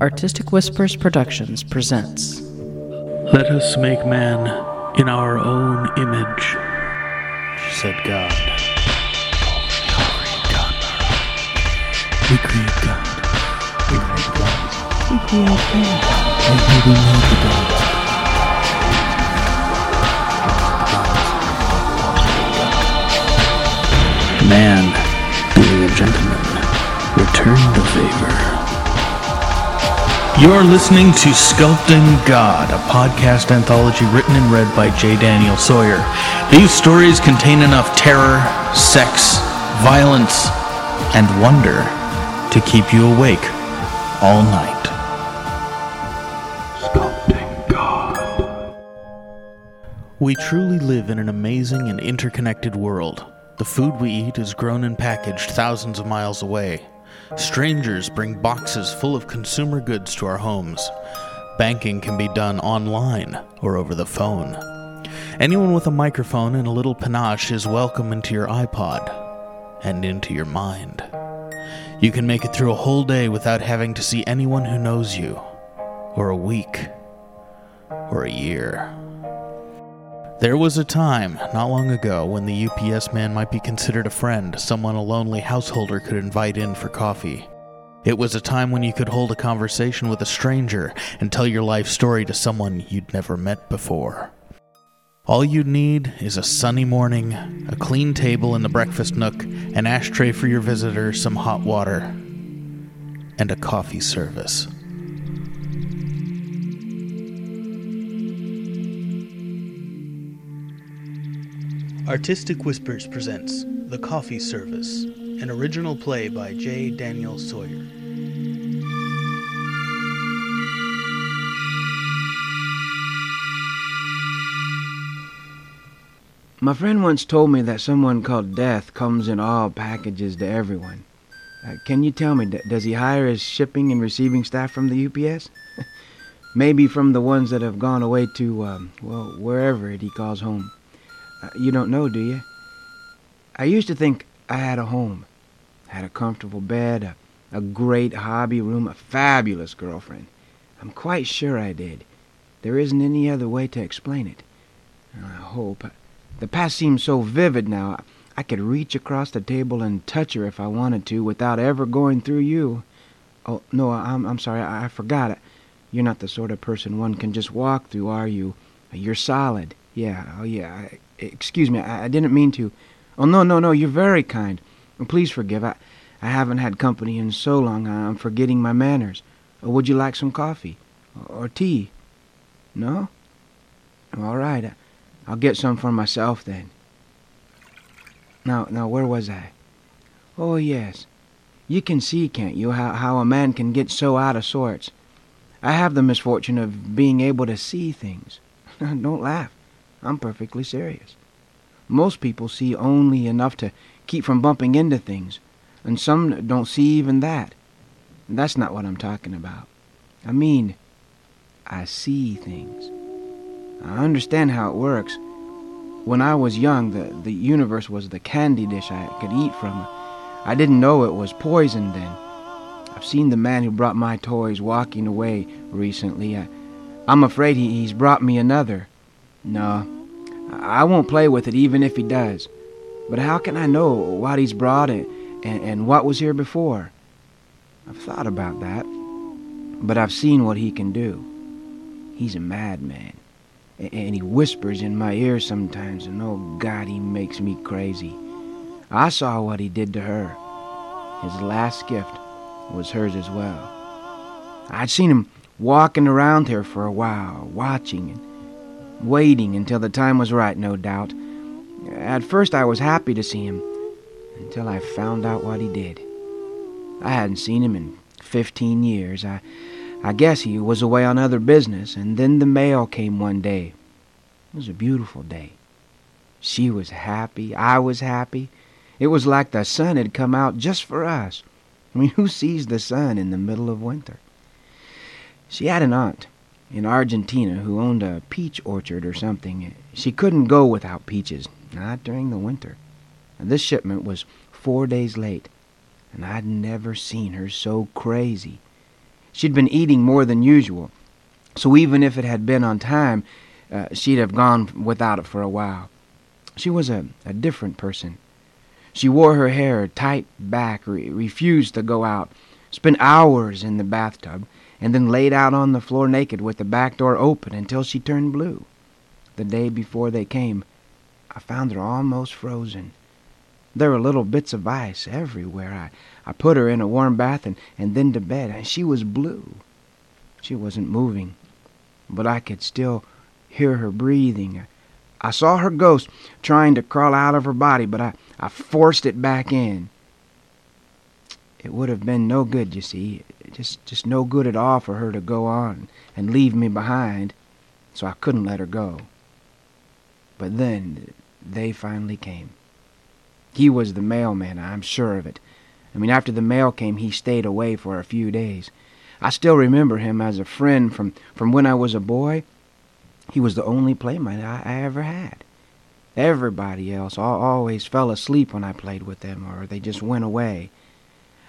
Artistic Whispers Productions presents Let us make man in our own image, said God. We create God. We create God. We create God. And here we made the gods. Man, being a gentleman, returned the favor. You're listening to Sculpting God, a podcast anthology written and read by J. Daniel Sawyer. These stories contain enough terror, sex, violence, and wonder to keep you awake all night. Sculpting God. We truly live in an amazing and interconnected world. The food we eat is grown and packaged thousands of miles away. Strangers bring boxes full of consumer goods to our homes. Banking can be done online or over the phone. Anyone with a microphone and a little panache is welcome into your iPod and into your mind. You can make it through a whole day without having to see anyone who knows you, or a week, or a year. There was a time, not long ago, when the UPS man might be considered a friend, someone a lonely householder could invite in for coffee. It was a time when you could hold a conversation with a stranger and tell your life story to someone you'd never met before. All you'd need is a sunny morning, a clean table in the breakfast nook, an ashtray for your visitor, some hot water, and a coffee service. Artistic Whispers presents The Coffee Service, an original play by J. Daniel Sawyer. My friend once told me that someone called Death comes in all packages to everyone. Uh, can you tell me, d- does he hire his shipping and receiving staff from the UPS? Maybe from the ones that have gone away to, um, well, wherever it he calls home. Uh, you don't know, do you? I used to think I had a home. had a comfortable bed, a, a great hobby room, a fabulous girlfriend. I'm quite sure I did. There isn't any other way to explain it. I hope. The past seems so vivid now. I could reach across the table and touch her if I wanted to without ever going through you. Oh, no, I'm, I'm sorry. I, I forgot. You're not the sort of person one can just walk through, are you? You're solid. Yeah, oh, yeah. Excuse me, I, I didn't mean to. Oh, no, no, no, you're very kind. Oh, please forgive. I, I haven't had company in so long I'm forgetting my manners. Or would you like some coffee? Or tea? No? All right. I'll get some for myself then. Now, now, where was I? Oh, yes. You can see, can't you, how, how a man can get so out of sorts. I have the misfortune of being able to see things. Don't laugh. I'm perfectly serious. Most people see only enough to keep from bumping into things, and some don't see even that. That's not what I'm talking about. I mean, I see things. I understand how it works. When I was young, the, the universe was the candy dish I could eat from. I didn't know it was poison then. I've seen the man who brought my toys walking away recently. I, I'm afraid he, he's brought me another. No, I won't play with it even if he does. But how can I know what he's brought and, and, and what was here before? I've thought about that, but I've seen what he can do. He's a madman, and he whispers in my ear sometimes, and oh God, he makes me crazy. I saw what he did to her. His last gift was hers as well. I'd seen him walking around here for a while, watching and waiting until the time was right, no doubt. At first, I was happy to see him, until I found out what he did. I hadn't seen him in fifteen years. I, I guess he was away on other business, and then the mail came one day. It was a beautiful day. She was happy. I was happy. It was like the sun had come out just for us. I mean, who sees the sun in the middle of winter? She had an aunt in Argentina who owned a peach orchard or something. She couldn't go without peaches, not during the winter. And This shipment was four days late, and I'd never seen her so crazy. she'd been eating more than usual. So even if it had been on time, uh, she'd have gone without it for a while. She was a, a different person. She wore her hair tight back, re- refused to go out, spent hours in the bathtub, and then laid out on the floor naked with the back door open until she turned blue. The day before they came, I found her almost frozen. There were little bits of ice everywhere. I, I put her in a warm bath and, and then to bed, and she was blue. She wasn't moving, but I could still hear her breathing. I saw her ghost trying to crawl out of her body, but I, I forced it back in. It would have been no good, you see, just just no good at all for her to go on and leave me behind, so I couldn't let her go. But then they finally came. He was the mailman, I'm sure of it. I mean, after the mail came, he stayed away for a few days. I still remember him as a friend from, from when I was a boy. He was the only playmate I, I ever had. Everybody else always fell asleep when I played with them, or they just went away.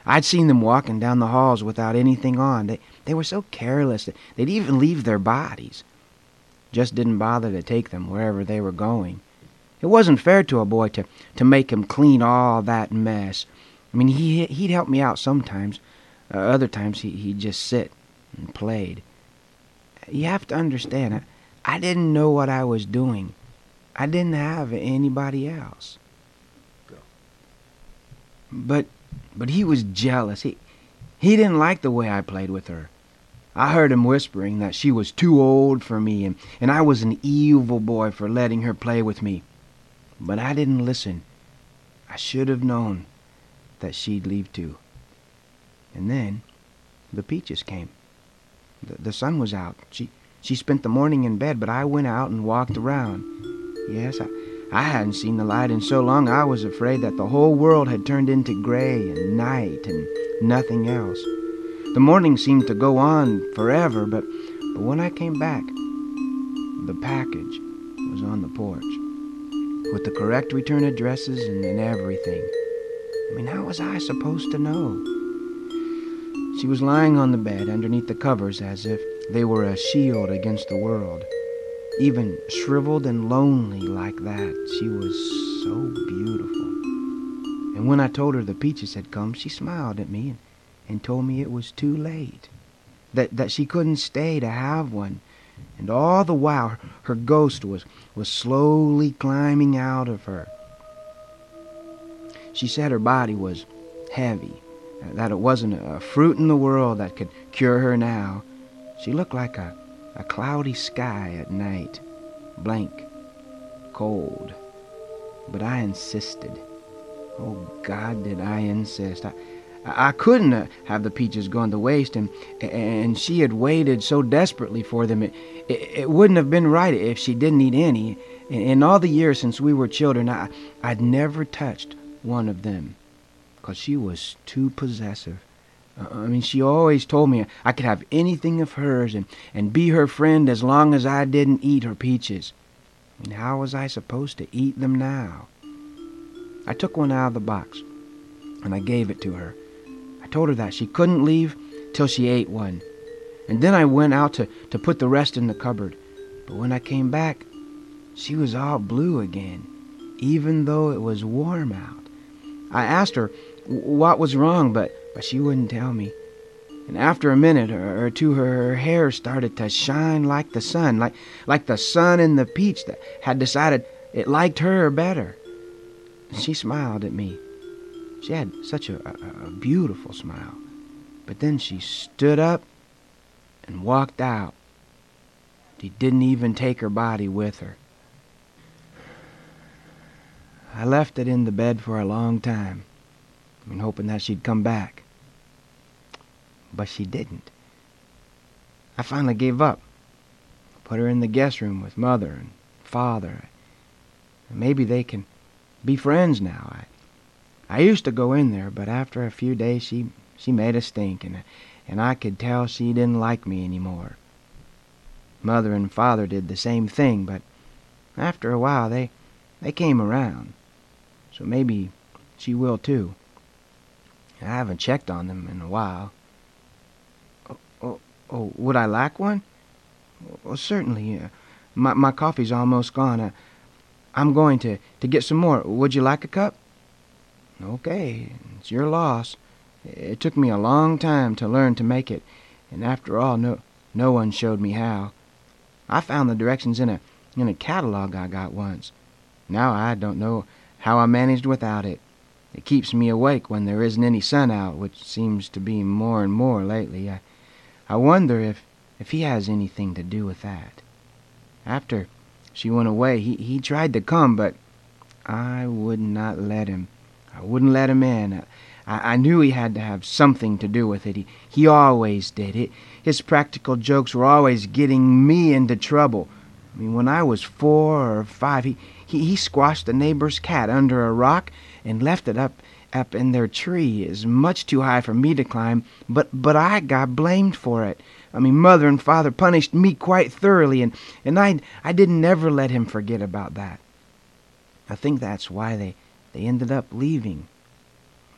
I'd seen them walking down the halls without anything on. They, they were so careless. that They'd even leave their bodies. Just didn't bother to take them wherever they were going. It wasn't fair to a boy to, to make him clean all that mess. I mean, he, he'd help me out sometimes. Uh, other times he, he'd just sit and played. You have to understand, I, I didn't know what I was doing. I didn't have anybody else. But but he was jealous. He he didn't like the way I played with her. I heard him whispering that she was too old for me and, and I was an evil boy for letting her play with me. But I didn't listen. I should have known that she'd leave too. And then the peaches came. The, the sun was out. She she spent the morning in bed, but I went out and walked around. Yes, I, I hadn't seen the light in so long I was afraid that the whole world had turned into gray and night and nothing else. The morning seemed to go on forever, but, but when I came back, the package was on the porch with the correct return addresses and, and everything. I mean, how was I supposed to know? She was lying on the bed underneath the covers as if they were a shield against the world. Even shriveled and lonely like that, she was so beautiful. And when I told her the peaches had come, she smiled at me and, and told me it was too late. That, that she couldn't stay to have one. And all the while her ghost was, was slowly climbing out of her. She said her body was heavy, that it wasn't a fruit in the world that could cure her now. She looked like a a cloudy sky at night, blank, cold. But I insisted. Oh, God, did I insist. I, I couldn't have the peaches gone to waste, and, and she had waited so desperately for them. It, it, it wouldn't have been right if she didn't eat any. In, in all the years since we were children, I, I'd never touched one of them, 'cause she was too possessive. I mean, she always told me I could have anything of hers and, and be her friend as long as I didn't eat her peaches. Mean, how was I supposed to eat them now? I took one out of the box and I gave it to her. I told her that she couldn't leave till she ate one. And then I went out to, to put the rest in the cupboard. But when I came back, she was all blue again, even though it was warm out. I asked her what was wrong, but but she wouldn't tell me. And after a minute or two, her hair started to shine like the sun, like, like the sun in the peach that had decided it liked her better. She smiled at me. She had such a, a, a beautiful smile. But then she stood up and walked out. She didn't even take her body with her. I left it in the bed for a long time hoping that she'd come back. But she didn't. I finally gave up. Put her in the guest room with mother and father. Maybe they can be friends now. I, I used to go in there, but after a few days she she made a stink, and and I could tell she didn't like me any more. Mother and father did the same thing, but after a while they they came around. So maybe she will too. I haven't checked on them in a while. Oh, would I lack one? Certainly. Uh, my, my coffee's almost gone. Uh, I'm going to, to get some more. Would you like a cup? Okay, it's your loss. It took me a long time to learn to make it, and after all, no, no one showed me how. I found the directions in a, in a catalog I got once. Now I don't know how I managed without it. It keeps me awake when there isn't any sun out, which seems to be more and more lately. I, I wonder if, if he has anything to do with that. After she went away, he, he tried to come, but I would not let him. I wouldn't let him in. I, I knew he had to have something to do with it. He, he always did. It, his practical jokes were always getting me into trouble. I mean, when I was four or five, he, he, he squashed the neighbor's cat under a rock and left it up up in their tree is much too high for me to climb, but but I got blamed for it. I mean, mother and father punished me quite thoroughly, and and I I didn't never let him forget about that. I think that's why they they ended up leaving.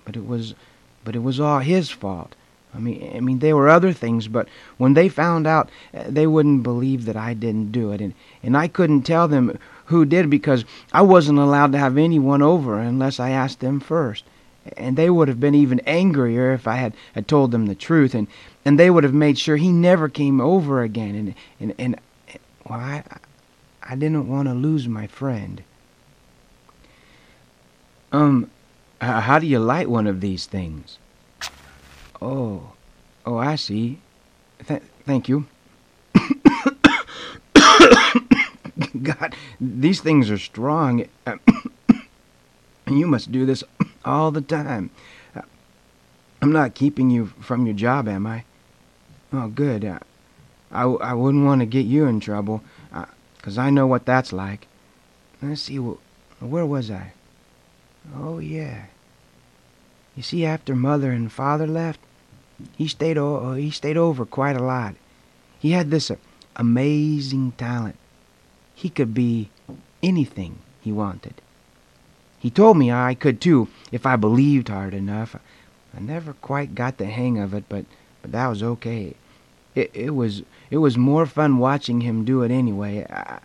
But it was but it was all his fault. I mean, I mean, there were other things, but when they found out, uh, they wouldn't believe that I didn't do it, and and I couldn't tell them who did because I wasn't allowed to have anyone over unless I asked them first. And they would have been even angrier if I had, had told them the truth, and and they would have made sure he never came over again. And and and well, I I didn't want to lose my friend. Um, how do you light one of these things? Oh, oh, I see. Th- thank you. God, these things are strong. you must do this all the time. I'm not keeping you from your job, am I? Oh, good. Uh, I, I, I wouldn't want to get you in trouble, uh, because I know what that's like. Let's see, where was I? Oh, yeah. You see, after Mother and Father left, he stayed, o- uh, he stayed over quite a lot. He had this uh, amazing talent. He could be anything he wanted. He told me I could too, if I believed hard enough. I never quite got the hang of it, but, but that was okay. It, it was it was more fun watching him do it anyway. I,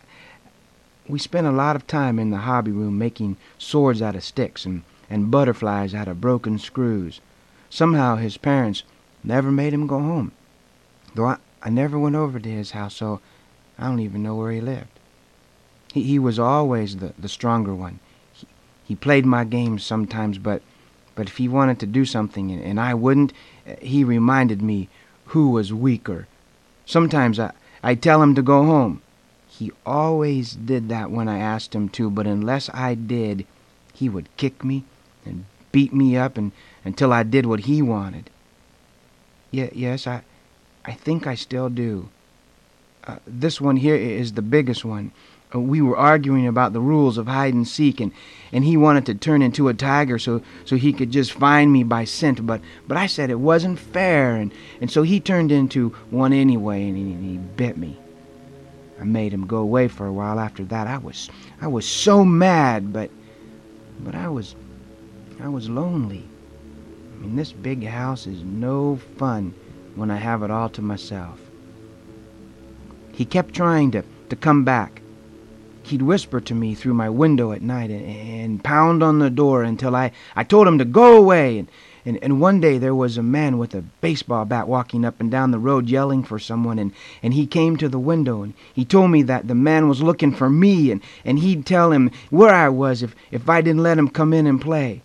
we spent a lot of time in the hobby room making swords out of sticks and, and butterflies out of broken screws. Somehow his parents never made him go home. Though I, I never went over to his house, so I don't even know where he lived. He, he was always the, the stronger one. He, played my games sometimes, but, but if he wanted to do something and, and I wouldn't, he reminded me who was weaker. Sometimes I, I'd tell him to go home. He always did that when I asked him to, but unless I did, he would kick me and beat me up and, until I did what he wanted. Yeah, yes, I, I think I still do. Uh, this one here is the biggest one. We were arguing about the rules of hide and seek, and, and he wanted to turn into a tiger so, so he could just find me by scent. But, but I said it wasn't fair, and, and so he turned into one anyway, and he, and he bit me. I made him go away for a while after that. I was I was so mad, but but I was I was lonely. I mean, this big house is no fun when I have it all to myself. He kept trying to, to come back. He'd whisper to me through my window at night and, and pound on the door until I, I told him to go away. And, and, and one day there was a man with a baseball bat walking up and down the road yelling for someone, and, and he came to the window and he told me that the man was looking for me, and, and he'd tell him where I was if, if I didn't let him come in and play.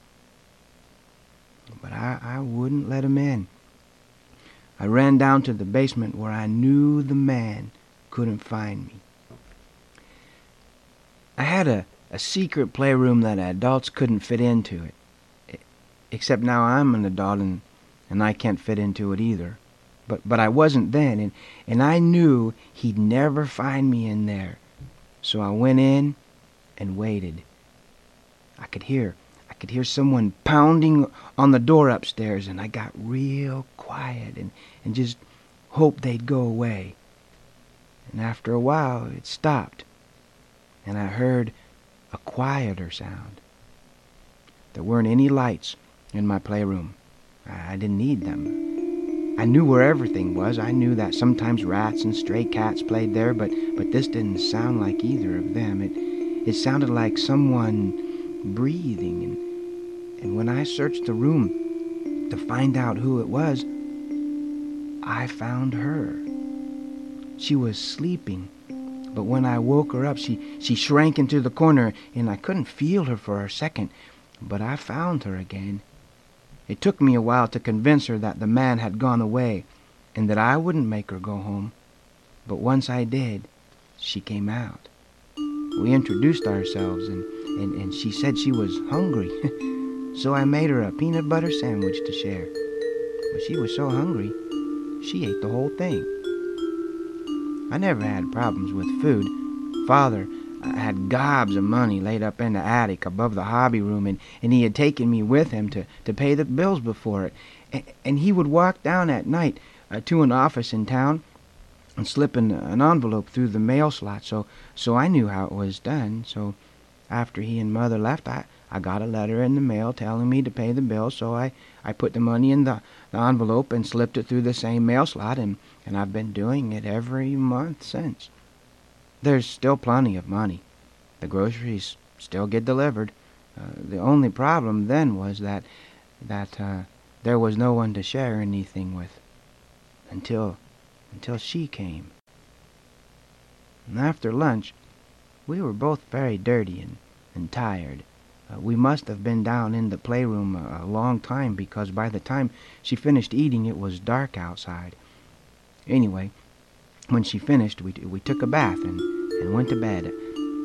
But I, I wouldn't let him in. I ran down to the basement where I knew the man couldn't find me. Had a, a secret playroom that adults couldn't fit into it. Except now I'm an adult and, and I can't fit into it either. But but I wasn't then and, and I knew he'd never find me in there. So I went in and waited. I could hear I could hear someone pounding on the door upstairs and I got real quiet and, and just hoped they'd go away. And after a while it stopped and I heard a quieter sound. There weren't any lights in my playroom. I didn't need them. I knew where everything was. I knew that sometimes rats and stray cats played there, but, but this didn't sound like either of them. It, it sounded like someone breathing. And, and when I searched the room to find out who it was, I found her. She was sleeping, but when I woke her up, she, she shrank into the corner, and I couldn't feel her for a second. But I found her again. It took me a while to convince her that the man had gone away and that I wouldn't make her go home. But once I did, she came out. We introduced ourselves, and, and, and she said she was hungry. so I made her a peanut butter sandwich to share. But she was so hungry, she ate the whole thing. I never had problems with food. Father had gobs of money laid up in the attic above the hobby room, and, and he had taken me with him to, to pay the bills before it. And, and he would walk down at night uh, to an office in town and slip an, an envelope through the mail slot, so, so I knew how it was done. So after he and Mother left, I, I got a letter in the mail telling me to pay the bill, so I, I put the money in the, the envelope and slipped it through the same mail slot, and, and I've been doing it every month since. There's still plenty of money. The groceries still get delivered. Uh, the only problem then was that that uh, there was no one to share anything with until until she came. And after lunch, we were both very dirty and, and tired. Uh, we must have been down in the playroom a, a long time because by the time she finished eating it was dark outside. Anyway, when she finished, we, we took a bath and, and went to bed.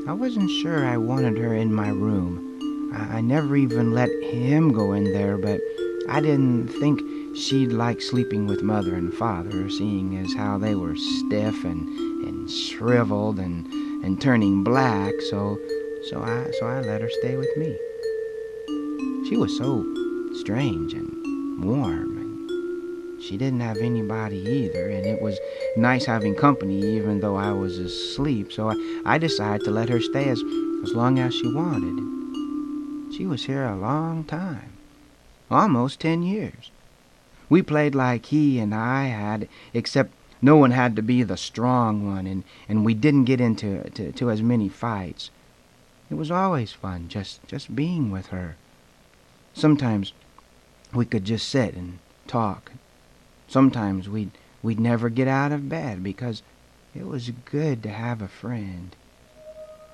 I wasn't sure I wanted her in my room. I, I never even let him go in there, but I didn't think she'd like sleeping with mother and father, seeing as how they were stiff and, and shriveled and, and turning black, so so I so I let her stay with me. She was so strange and warm she didn't have anybody either, and it was nice having company even though I was asleep, so I, I decided to let her stay as, as long as she wanted. She was here a long time, almost ten years. We played like he and I had, except no one had to be the strong one, and, and we didn't get into to, to as many fights. It was always fun just, just being with her. Sometimes we could just sit and talk Sometimes we'd, we'd never get out of bed because it was good to have a friend.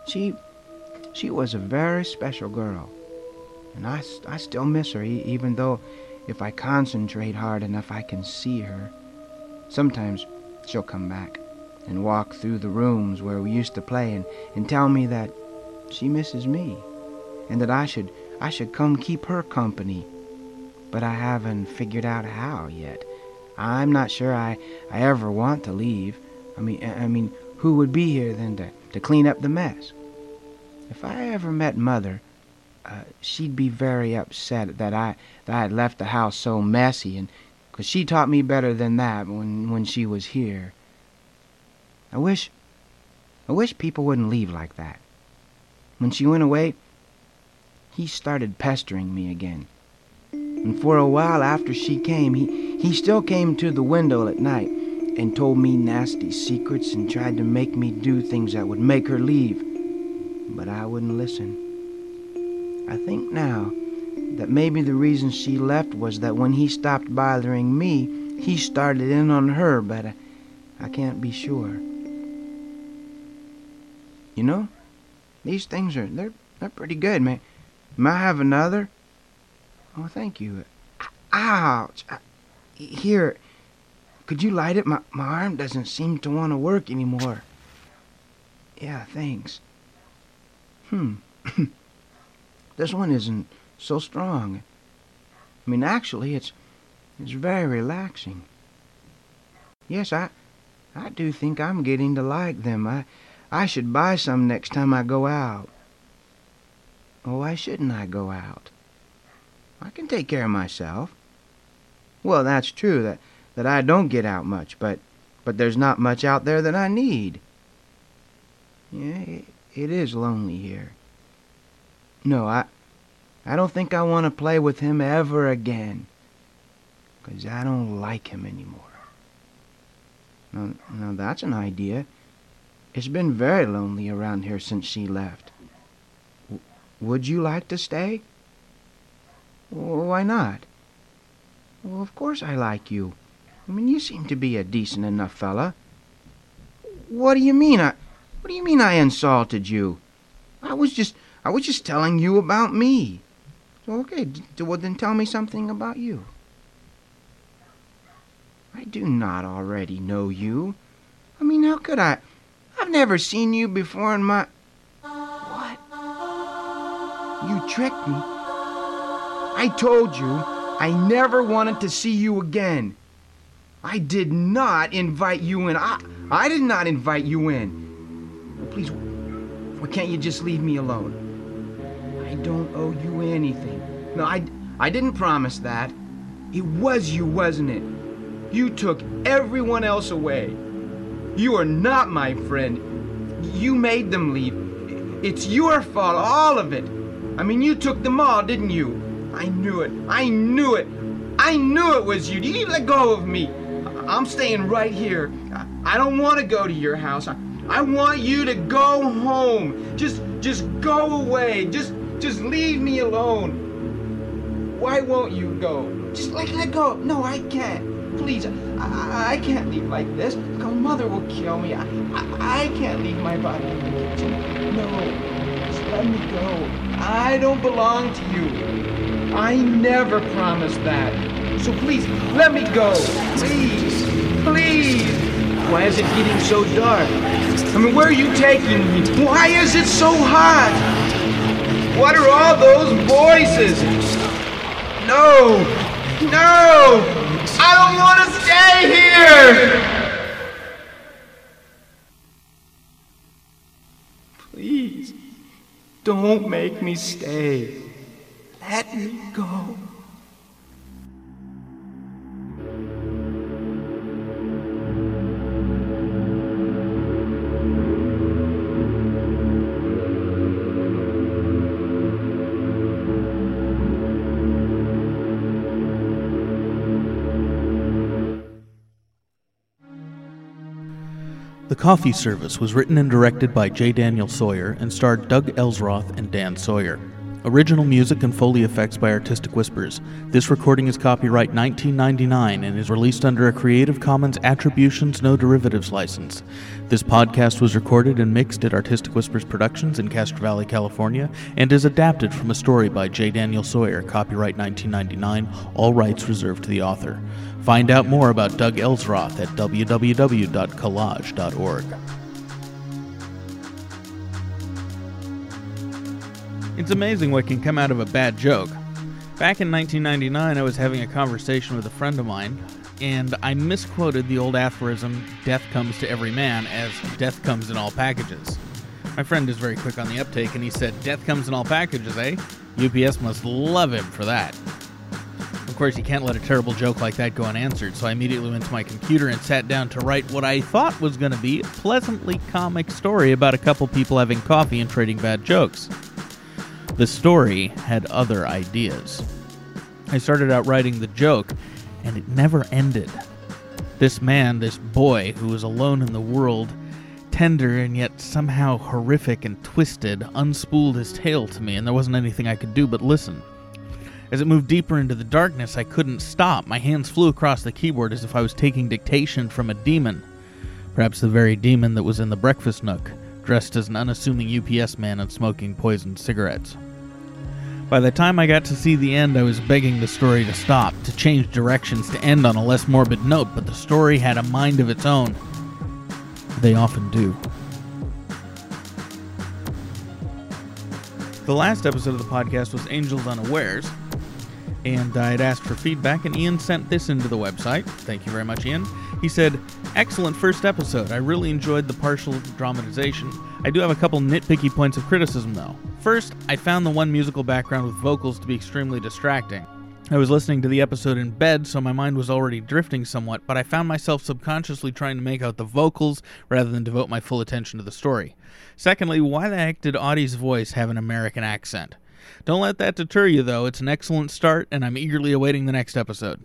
She, she was a very special girl, and I, I still miss her, even though if I concentrate hard enough, I can see her. Sometimes she'll come back and walk through the rooms where we used to play and, and tell me that she misses me and that I should I should come keep her company. But I haven't figured out how yet. I'm not sure I, I ever want to leave. I mean, I mean, who would be here then to, to clean up the mess? If I ever met Mother, uh, she'd be very upset that I that I had left the house so messy, and because she taught me better than that when when she was here. I wish, I wish people wouldn't leave like that. When she went away, he started pestering me again. And for a while after she came, he, he still came to the window at night and told me nasty secrets and tried to make me do things that would make her leave. But I wouldn't listen. I think now that maybe the reason she left was that when he stopped bothering me, he started in on her, but I, I can't be sure. You know, these things are they're they're pretty good, man. May I have another? Oh, thank you. Ouch. Here, could you light it? My, my arm doesn't seem to want to work anymore. Yeah, thanks. Hmm. this one isn't so strong. I mean, actually, it's it's very relaxing. Yes, I I do think I'm getting to like them. I I should buy some next time I go out. Oh, why shouldn't I go out? I can take care of myself. Well, that's true that, that I don't get out much, but but there's not much out there that I need. Yeah, it, it is lonely here. No, I I don't think I want to play with him ever again. Because I don't like him anymore. Now, now, that's an idea. It's been very lonely around here since she left. W- would you like to stay? Why not? Of course I like you. I mean, you seem to be a decent enough fella. What do you mean I What do you mean I insulted you? I was just I was just telling you about me. Okay, well then tell me something about you. I do not already know you. I mean, how could I? I've never seen you before in my. What? You tricked me. I told you I never wanted to see you again. I did not invite you in. I, I did not invite you in. Please, why can't you just leave me alone? I don't owe you anything. No, I, I didn't promise that. It was you, wasn't it? You took everyone else away. You are not my friend. You made them leave. It's your fault, all of it. I mean, you took them all, didn't you? I knew it. I knew it. I knew it was you. You need to let go of me. I'm staying right here. I- don't want to go to your house. I, I want you to go home. Just just go away. Just just leave me alone. Why won't you go? Just like let go. No, I can't. Please, I, I, I can't leave like this. My mother will kill me. I, I, I can't leave my body in the kitchen. No, just let me go. I don't belong to you. I never promised that. So please, let me go. Please, please. Why is it getting so dark? I mean, where are you taking me? Why is it so hot? What are all those voices? No, no, I don't want to stay here. Please, don't make me stay. Let me go. The Coffee Service was written and directed by J. Daniel Sawyer and starred Doug Elsroth and Dan Sawyer. Original music and Foley effects by Artistic Whispers. This recording is copyright 1999 and is released under a Creative Commons Attributions No Derivatives license. This podcast was recorded and mixed at Artistic Whispers Productions in Castro Valley, California, and is adapted from a story by J. Daniel Sawyer, copyright 1999, all rights reserved to the author. Find out more about Doug Elsroth at www.collage.org. It's amazing what can come out of a bad joke. Back in 1999, I was having a conversation with a friend of mine, and I misquoted the old aphorism, Death comes to every man, as death comes in all packages. My friend is very quick on the uptake, and he said, Death comes in all packages, eh? UPS must love him for that. Of course, you can't let a terrible joke like that go unanswered, so I immediately went to my computer and sat down to write what I thought was going to be a pleasantly comic story about a couple people having coffee and trading bad jokes. The story had other ideas. I started out writing the joke, and it never ended. This man, this boy who was alone in the world, tender and yet somehow horrific and twisted, unspooled his tale to me, and there wasn't anything I could do but listen. As it moved deeper into the darkness, I couldn't stop. My hands flew across the keyboard as if I was taking dictation from a demon. Perhaps the very demon that was in the breakfast nook, dressed as an unassuming UPS man and smoking poisoned cigarettes. By the time I got to see the end, I was begging the story to stop, to change directions, to end on a less morbid note, but the story had a mind of its own. They often do. The last episode of the podcast was Angels Unawares, and I had asked for feedback, and Ian sent this into the website. Thank you very much, Ian. He said, Excellent first episode. I really enjoyed the partial dramatization. I do have a couple nitpicky points of criticism, though. First, I found the one musical background with vocals to be extremely distracting. I was listening to the episode in bed, so my mind was already drifting somewhat, but I found myself subconsciously trying to make out the vocals rather than devote my full attention to the story. Secondly, why the heck did Audie's voice have an American accent? Don't let that deter you, though. It's an excellent start, and I'm eagerly awaiting the next episode.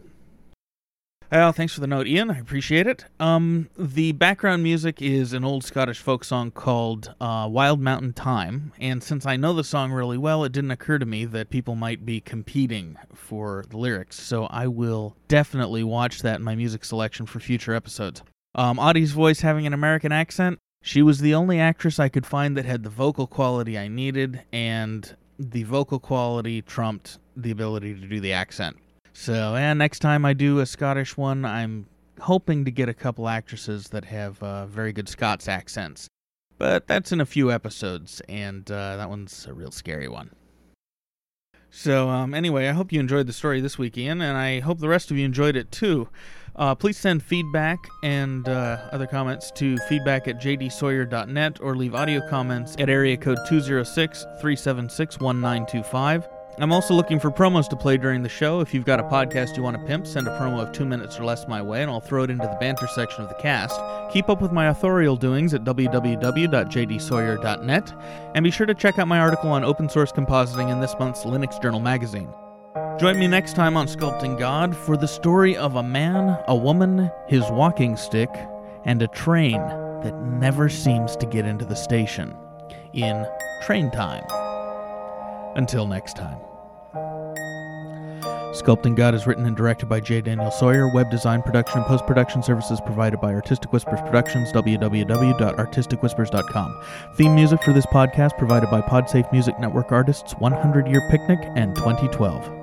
Well, thanks for the note, Ian. I appreciate it. Um, the background music is an old Scottish folk song called uh, Wild Mountain Thyme. And since I know the song really well, it didn't occur to me that people might be competing for the lyrics. So I will definitely watch that in my music selection for future episodes. Um, Audie's voice having an American accent. She was the only actress I could find that had the vocal quality I needed, and the vocal quality trumped the ability to do the accent. So, and next time I do a Scottish one, I'm hoping to get a couple actresses that have uh, very good Scots accents. But that's in a few episodes, and uh, that one's a real scary one. So, um, anyway, I hope you enjoyed the story this week, Ian, and I hope the rest of you enjoyed it too. Uh, please send feedback and uh, other comments to feedback at jdsawyer.net or leave audio comments at area code 206 376 1925. I'm also looking for promos to play during the show. If you've got a podcast you want to pimp, send a promo of two minutes or less my way, and I'll throw it into the banter section of the cast. Keep up with my authorial doings at www.jdsawyer.net, and be sure to check out my article on open source compositing in this month's Linux Journal magazine. Join me next time on Sculpting God for the story of a man, a woman, his walking stick, and a train that never seems to get into the station in Train Time. Until next time. Sculpting God is written and directed by J. Daniel Sawyer. Web design, production, and post production services provided by Artistic Whispers Productions, www.artisticwhispers.com. Theme music for this podcast provided by Podsafe Music Network artists 100 Year Picnic and 2012.